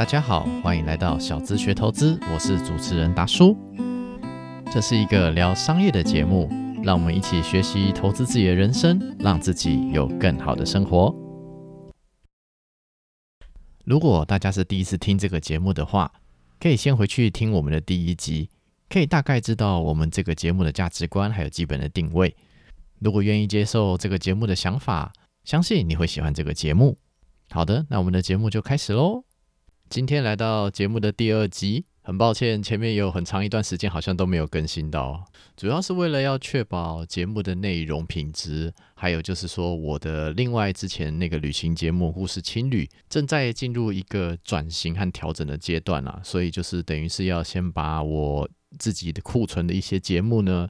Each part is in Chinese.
大家好，欢迎来到小资学投资，我是主持人达叔。这是一个聊商业的节目，让我们一起学习投资自己的人生，让自己有更好的生活。如果大家是第一次听这个节目的话，可以先回去听我们的第一集，可以大概知道我们这个节目的价值观还有基本的定位。如果愿意接受这个节目的想法，相信你会喜欢这个节目。好的，那我们的节目就开始喽。今天来到节目的第二集，很抱歉前面有很长一段时间好像都没有更新到，主要是为了要确保节目的内容品质，还有就是说我的另外之前那个旅行节目《故事青旅》正在进入一个转型和调整的阶段啊，所以就是等于是要先把我自己的库存的一些节目呢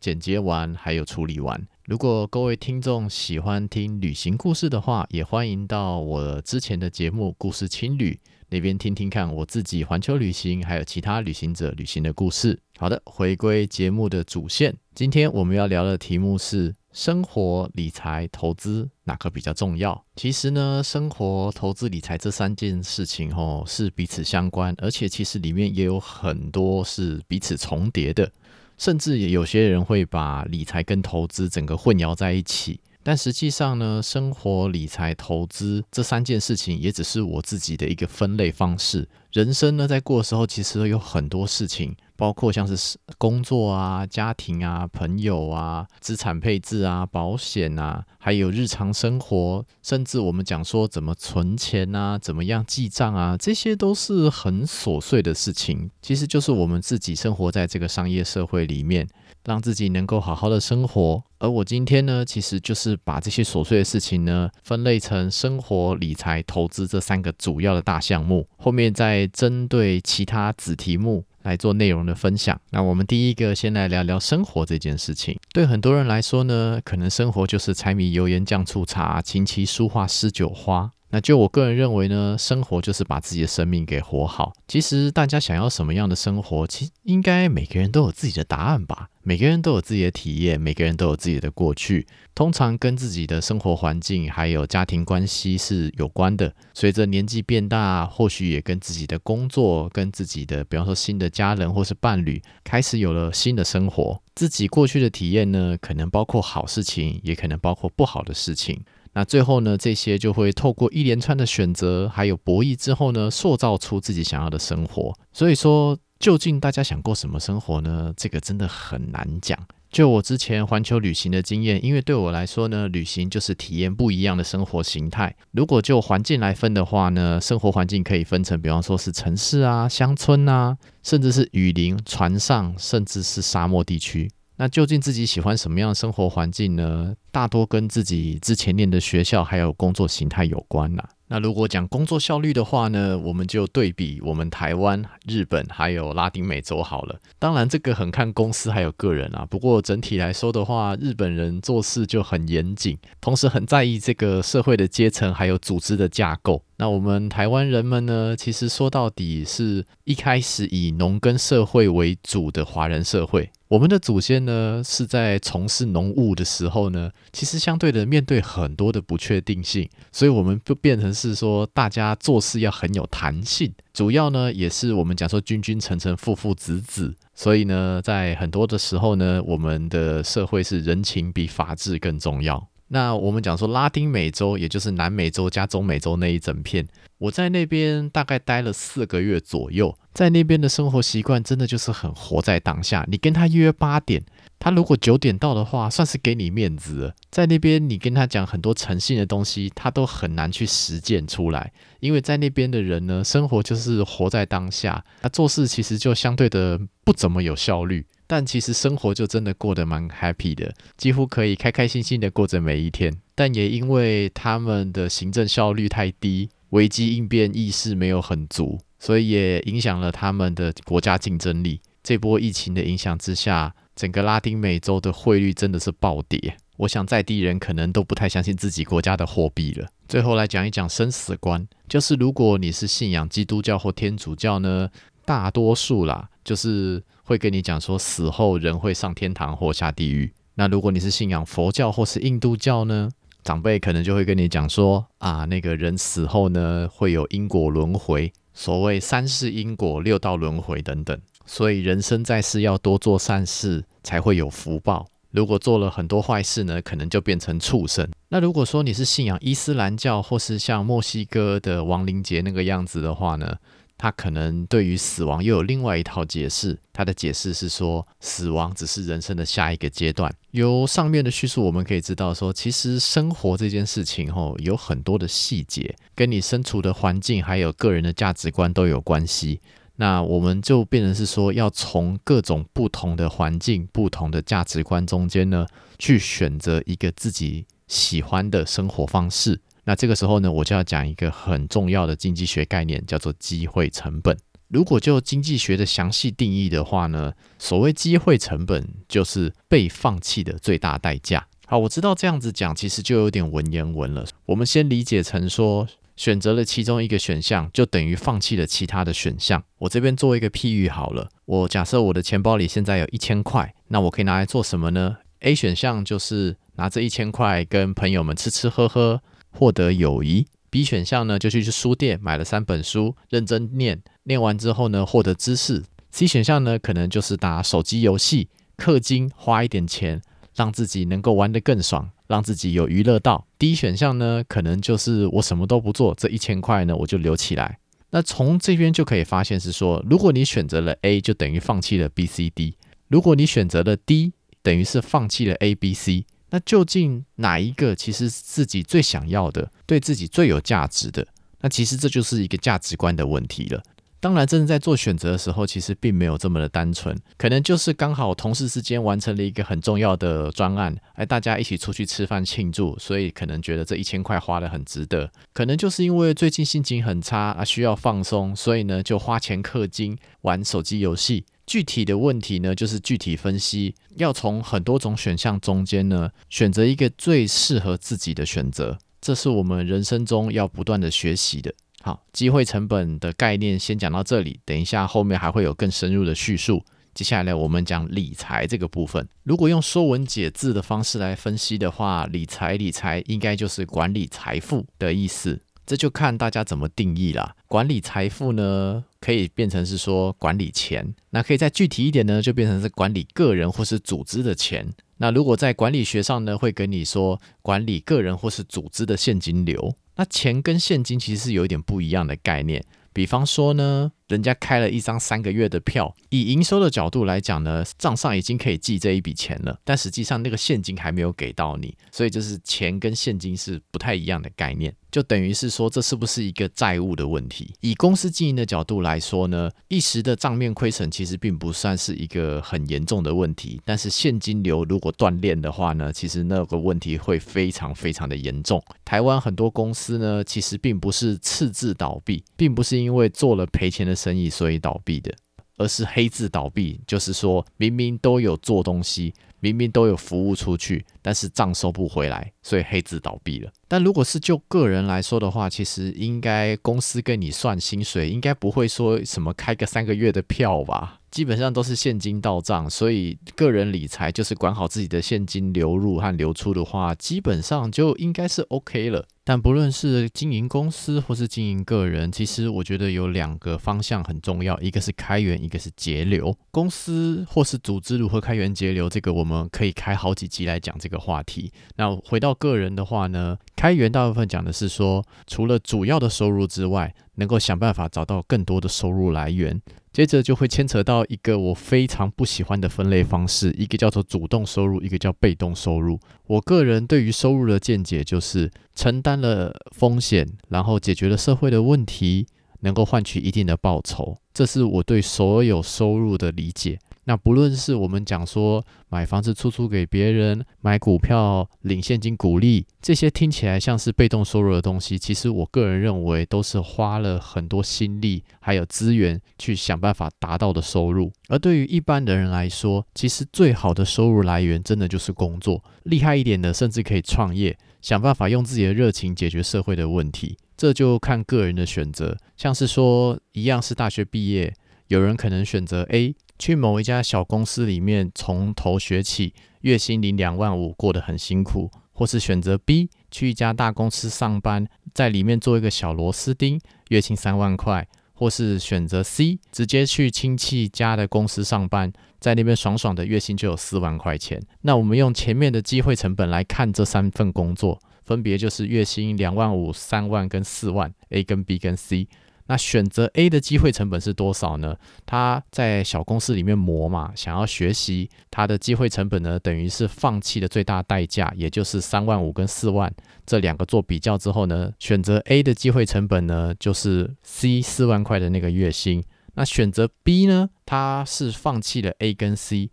剪接完，还有处理完。如果各位听众喜欢听旅行故事的话，也欢迎到我之前的节目《故事青旅》那边听听看我自己环球旅行，还有其他旅行者旅行的故事。好的，回归节目的主线，今天我们要聊的题目是生活、理财、投资哪个比较重要？其实呢，生活、投资、理财这三件事情哦是彼此相关，而且其实里面也有很多是彼此重叠的。甚至也有些人会把理财跟投资整个混淆在一起，但实际上呢，生活、理财、投资这三件事情也只是我自己的一个分类方式。人生呢，在过的时候，其实有很多事情。包括像是工作啊、家庭啊、朋友啊、资产配置啊、保险啊，还有日常生活，甚至我们讲说怎么存钱啊、怎么样记账啊，这些都是很琐碎的事情。其实就是我们自己生活在这个商业社会里面，让自己能够好好的生活。而我今天呢，其实就是把这些琐碎的事情呢，分类成生活、理财、投资这三个主要的大项目，后面再针对其他子题目。来做内容的分享。那我们第一个先来聊聊生活这件事情。对很多人来说呢，可能生活就是柴米油盐酱醋茶、琴棋书画诗酒花。那就我个人认为呢，生活就是把自己的生命给活好。其实大家想要什么样的生活，其实应该每个人都有自己的答案吧。每个人都有自己的体验，每个人都有自己的过去，通常跟自己的生活环境还有家庭关系是有关的。随着年纪变大，或许也跟自己的工作、跟自己的，比方说新的家人或是伴侣，开始有了新的生活。自己过去的体验呢，可能包括好事情，也可能包括不好的事情。那最后呢，这些就会透过一连串的选择，还有博弈之后呢，塑造出自己想要的生活。所以说，究竟大家想过什么生活呢？这个真的很难讲。就我之前环球旅行的经验，因为对我来说呢，旅行就是体验不一样的生活形态。如果就环境来分的话呢，生活环境可以分成，比方说是城市啊、乡村啊，甚至是雨林、船上，甚至是沙漠地区。那究竟自己喜欢什么样的生活环境呢？大多跟自己之前念的学校还有工作形态有关啦。那如果讲工作效率的话呢，我们就对比我们台湾、日本还有拉丁美洲好了。当然，这个很看公司还有个人啊。不过整体来说的话，日本人做事就很严谨，同时很在意这个社会的阶层还有组织的架构。那我们台湾人们呢，其实说到底是一开始以农耕社会为主的华人社会。我们的祖先呢，是在从事农务的时候呢，其实相对的面对很多的不确定性，所以我们就变成是说，大家做事要很有弹性。主要呢，也是我们讲说君君臣臣父父子子，所以呢，在很多的时候呢，我们的社会是人情比法治更重要。那我们讲说拉丁美洲，也就是南美洲加中美洲那一整片，我在那边大概待了四个月左右，在那边的生活习惯真的就是很活在当下。你跟他约八点，他如果九点到的话，算是给你面子。在那边你跟他讲很多诚信的东西，他都很难去实践出来，因为在那边的人呢，生活就是活在当下，他做事其实就相对的不怎么有效率。但其实生活就真的过得蛮 happy 的，几乎可以开开心心的过着每一天。但也因为他们的行政效率太低，危机应变意识没有很足，所以也影响了他们的国家竞争力。这波疫情的影响之下，整个拉丁美洲的汇率真的是暴跌。我想在地人可能都不太相信自己国家的货币了。最后来讲一讲生死观，就是如果你是信仰基督教或天主教呢，大多数啦，就是。会跟你讲说死后人会上天堂或下地狱。那如果你是信仰佛教或是印度教呢？长辈可能就会跟你讲说啊，那个人死后呢会有因果轮回。所谓三世因果、六道轮回等等。所以人生在世要多做善事，才会有福报。如果做了很多坏事呢，可能就变成畜生。那如果说你是信仰伊斯兰教，或是像墨西哥的亡灵节那个样子的话呢？他可能对于死亡又有另外一套解释。他的解释是说，死亡只是人生的下一个阶段。由上面的叙述，我们可以知道说，其实生活这件事情，吼，有很多的细节，跟你身处的环境还有个人的价值观都有关系。那我们就变成是说，要从各种不同的环境、不同的价值观中间呢，去选择一个自己喜欢的生活方式。那这个时候呢，我就要讲一个很重要的经济学概念，叫做机会成本。如果就经济学的详细定义的话呢，所谓机会成本就是被放弃的最大代价。好，我知道这样子讲其实就有点文言文了。我们先理解成说，选择了其中一个选项，就等于放弃了其他的选项。我这边做一个譬喻好了，我假设我的钱包里现在有一千块，那我可以拿来做什么呢？A 选项就是拿这一千块跟朋友们吃吃喝喝。获得友谊，B 选项呢就去去书店买了三本书，认真念，念完之后呢获得知识。C 选项呢可能就是打手机游戏，氪金花一点钱，让自己能够玩得更爽，让自己有娱乐到。D 选项呢可能就是我什么都不做，这一千块呢我就留起来。那从这边就可以发现是说，如果你选择了 A，就等于放弃了 B、C、D；如果你选择了 D，等于是放弃了 A、B、C。那究竟哪一个其实是自己最想要的，对自己最有价值的？那其实这就是一个价值观的问题了。当然，真的在做选择的时候，其实并没有这么的单纯，可能就是刚好同事之间完成了一个很重要的专案，哎，大家一起出去吃饭庆祝，所以可能觉得这一千块花的很值得。可能就是因为最近心情很差啊，需要放松，所以呢就花钱氪金玩手机游戏。具体的问题呢，就是具体分析，要从很多种选项中间呢，选择一个最适合自己的选择，这是我们人生中要不断的学习的。好，机会成本的概念先讲到这里，等一下后面还会有更深入的叙述。接下来我们讲理财这个部分，如果用说文解字的方式来分析的话，理财理财应该就是管理财富的意思。这就看大家怎么定义啦。管理财富呢，可以变成是说管理钱，那可以再具体一点呢，就变成是管理个人或是组织的钱。那如果在管理学上呢，会跟你说管理个人或是组织的现金流。那钱跟现金其实是有一点不一样的概念。比方说呢，人家开了一张三个月的票，以营收的角度来讲呢，账上已经可以记这一笔钱了，但实际上那个现金还没有给到你，所以就是钱跟现金是不太一样的概念，就等于是说这是不是一个债务的问题？以公司经营的角度来说呢，一时的账面亏损其实并不算是一个很严重的问题，但是现金流如果断裂的话呢，其实那个问题会非常非常的严重。台湾很多公司呢，其实并不是赤字倒闭，并不是因为做了赔钱的生意所以倒闭的，而是黑字倒闭，就是说明明都有做东西，明明都有服务出去，但是账收不回来，所以黑字倒闭了。但如果是就个人来说的话，其实应该公司跟你算薪水，应该不会说什么开个三个月的票吧。基本上都是现金到账，所以个人理财就是管好自己的现金流入和流出的话，基本上就应该是 OK 了。但不论是经营公司或是经营个人，其实我觉得有两个方向很重要，一个是开源，一个是节流。公司或是组织如何开源节流，这个我们可以开好几集来讲这个话题。那回到个人的话呢，开源大部分讲的是说，除了主要的收入之外，能够想办法找到更多的收入来源。接着就会牵扯到一个我非常不喜欢的分类方式，一个叫做主动收入，一个叫被动收入。我个人对于收入的见解就是承担了风险，然后解决了社会的问题，能够换取一定的报酬，这是我对所有收入的理解。那不论是我们讲说买房子出租给别人、买股票领现金股利，这些听起来像是被动收入的东西，其实我个人认为都是花了很多心力还有资源去想办法达到的收入。而对于一般的人来说，其实最好的收入来源真的就是工作，厉害一点的甚至可以创业，想办法用自己的热情解决社会的问题。这就看个人的选择，像是说一样是大学毕业，有人可能选择 A。去某一家小公司里面从头学起，月薪领两万五，过得很辛苦；或是选择 B，去一家大公司上班，在里面做一个小螺丝钉，月薪三万块；或是选择 C，直接去亲戚家的公司上班，在那边爽爽的月薪就有四万块钱。那我们用前面的机会成本来看这三份工作，分别就是月薪两万五、三万跟四万，A 跟 B 跟 C。那选择 A 的机会成本是多少呢？他在小公司里面磨嘛，想要学习，他的机会成本呢，等于是放弃的最大代价，也就是三万五跟四万这两个做比较之后呢，选择 A 的机会成本呢，就是 C 四万块的那个月薪。那选择 B 呢，他是放弃了 A 跟 C，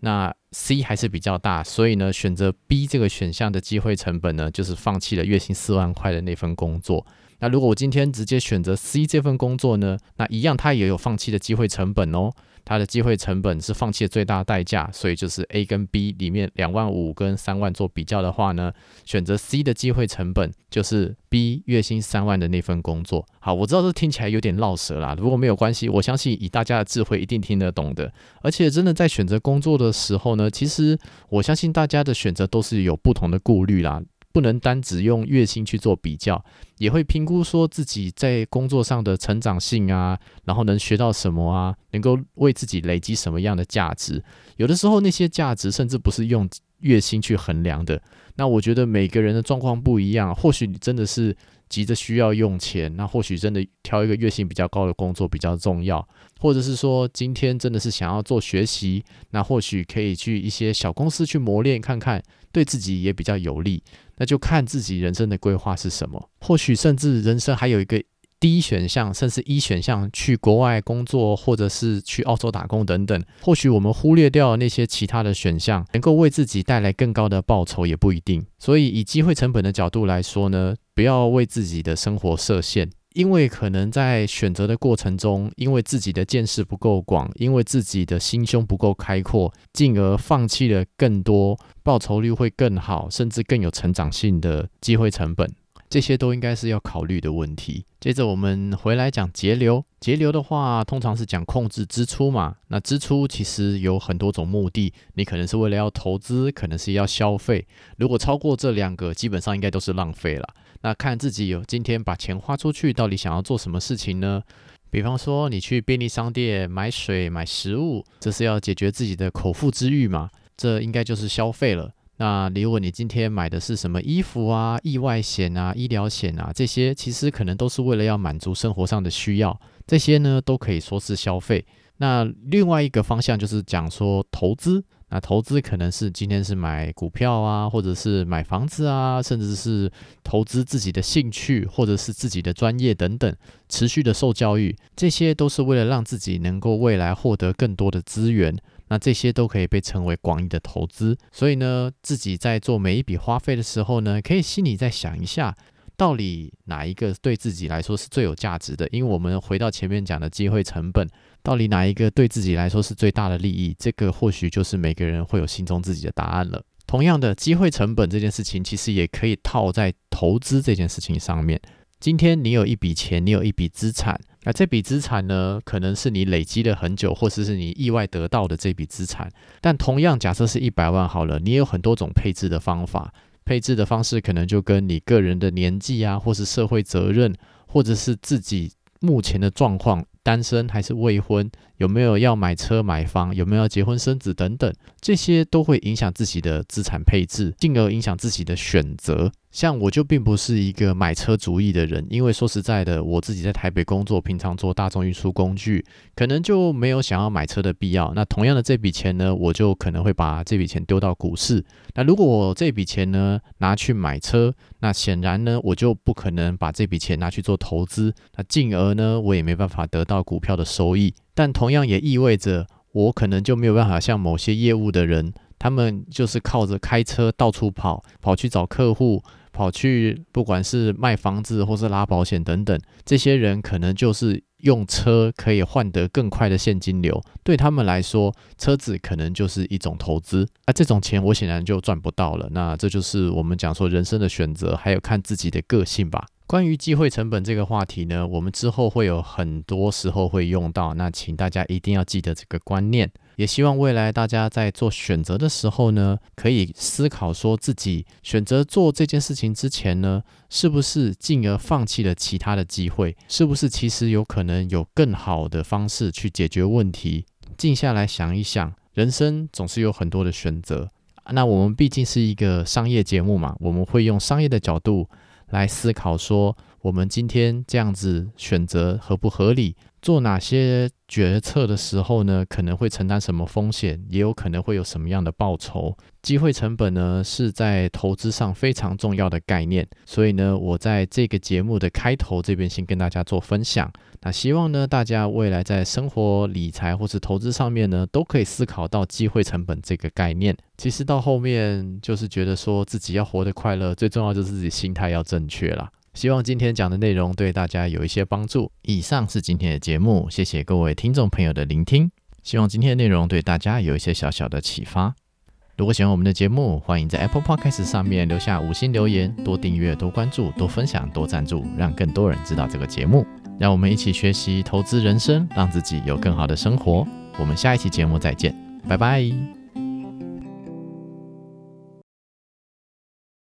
那 C 还是比较大，所以呢，选择 B 这个选项的机会成本呢，就是放弃了月薪四万块的那份工作。那如果我今天直接选择 C 这份工作呢？那一样，它也有放弃的机会成本哦。它的机会成本是放弃的最大代价，所以就是 A 跟 B 里面两万五跟三万做比较的话呢，选择 C 的机会成本就是 B 月薪三万的那份工作。好，我知道这听起来有点绕舌啦，如果没有关系，我相信以大家的智慧一定听得懂的。而且真的在选择工作的时候呢，其实我相信大家的选择都是有不同的顾虑啦。不能单只用月薪去做比较，也会评估说自己在工作上的成长性啊，然后能学到什么啊，能够为自己累积什么样的价值。有的时候那些价值甚至不是用月薪去衡量的。那我觉得每个人的状况不一样，或许你真的是。急着需要用钱，那或许真的挑一个月薪比较高的工作比较重要，或者是说今天真的是想要做学习，那或许可以去一些小公司去磨练看看，对自己也比较有利。那就看自己人生的规划是什么，或许甚至人生还有一个。第一选项，甚至一选项去国外工作，或者是去澳洲打工等等，或许我们忽略掉那些其他的选项，能够为自己带来更高的报酬也不一定。所以，以机会成本的角度来说呢，不要为自己的生活设限，因为可能在选择的过程中，因为自己的见识不够广，因为自己的心胸不够开阔，进而放弃了更多报酬率会更好，甚至更有成长性的机会成本。这些都应该是要考虑的问题。接着我们回来讲节流。节流的话，通常是讲控制支出嘛。那支出其实有很多种目的，你可能是为了要投资，可能是要消费。如果超过这两个，基本上应该都是浪费了。那看自己有今天把钱花出去，到底想要做什么事情呢？比方说，你去便利商店买水、买食物，这是要解决自己的口腹之欲嘛？这应该就是消费了。那如果你今天买的是什么衣服啊、意外险啊、医疗险啊，这些其实可能都是为了要满足生活上的需要，这些呢都可以说是消费。那另外一个方向就是讲说投资，那投资可能是今天是买股票啊，或者是买房子啊，甚至是投资自己的兴趣或者是自己的专业等等，持续的受教育，这些都是为了让自己能够未来获得更多的资源。那这些都可以被称为广义的投资，所以呢，自己在做每一笔花费的时候呢，可以心里再想一下，到底哪一个对自己来说是最有价值的？因为我们回到前面讲的机会成本，到底哪一个对自己来说是最大的利益？这个或许就是每个人会有心中自己的答案了。同样的，机会成本这件事情，其实也可以套在投资这件事情上面。今天你有一笔钱，你有一笔资产，那这笔资产呢，可能是你累积了很久，或者是你意外得到的这笔资产。但同样，假设是一百万好了，你也有很多种配置的方法，配置的方式可能就跟你个人的年纪啊，或是社会责任，或者是自己目前的状况。单身还是未婚，有没有要买车买房，有没有要结婚生子等等，这些都会影响自己的资产配置，进而影响自己的选择。像我就并不是一个买车主义的人，因为说实在的，我自己在台北工作，平常做大众运输工具，可能就没有想要买车的必要。那同样的这笔钱呢，我就可能会把这笔钱丢到股市。那如果我这笔钱呢拿去买车，那显然呢我就不可能把这笔钱拿去做投资，那进而呢我也没办法得到股票的收益。但同样也意味着我可能就没有办法像某些业务的人，他们就是靠着开车到处跑，跑去找客户。跑去，不管是卖房子或是拉保险等等，这些人可能就是用车可以换得更快的现金流，对他们来说，车子可能就是一种投资。那这种钱我显然就赚不到了。那这就是我们讲说人生的选择，还有看自己的个性吧。关于机会成本这个话题呢，我们之后会有很多时候会用到，那请大家一定要记得这个观念。也希望未来大家在做选择的时候呢，可以思考说自己选择做这件事情之前呢，是不是进而放弃了其他的机会？是不是其实有可能有更好的方式去解决问题？静下来想一想，人生总是有很多的选择。那我们毕竟是一个商业节目嘛，我们会用商业的角度来思考说，我们今天这样子选择合不合理？做哪些决策的时候呢，可能会承担什么风险，也有可能会有什么样的报酬？机会成本呢，是在投资上非常重要的概念。所以呢，我在这个节目的开头这边先跟大家做分享。那希望呢，大家未来在生活理财或是投资上面呢，都可以思考到机会成本这个概念。其实到后面就是觉得说自己要活得快乐，最重要就是自己心态要正确啦。希望今天讲的内容对大家有一些帮助。以上是今天的节目，谢谢各位听众朋友的聆听。希望今天的内容对大家有一些小小的启发。如果喜欢我们的节目，欢迎在 Apple Podcast 上面留下五星留言，多订阅、多关注、多分享、多赞助，让更多人知道这个节目。让我们一起学习投资人生，让自己有更好的生活。我们下一期节目再见，拜拜。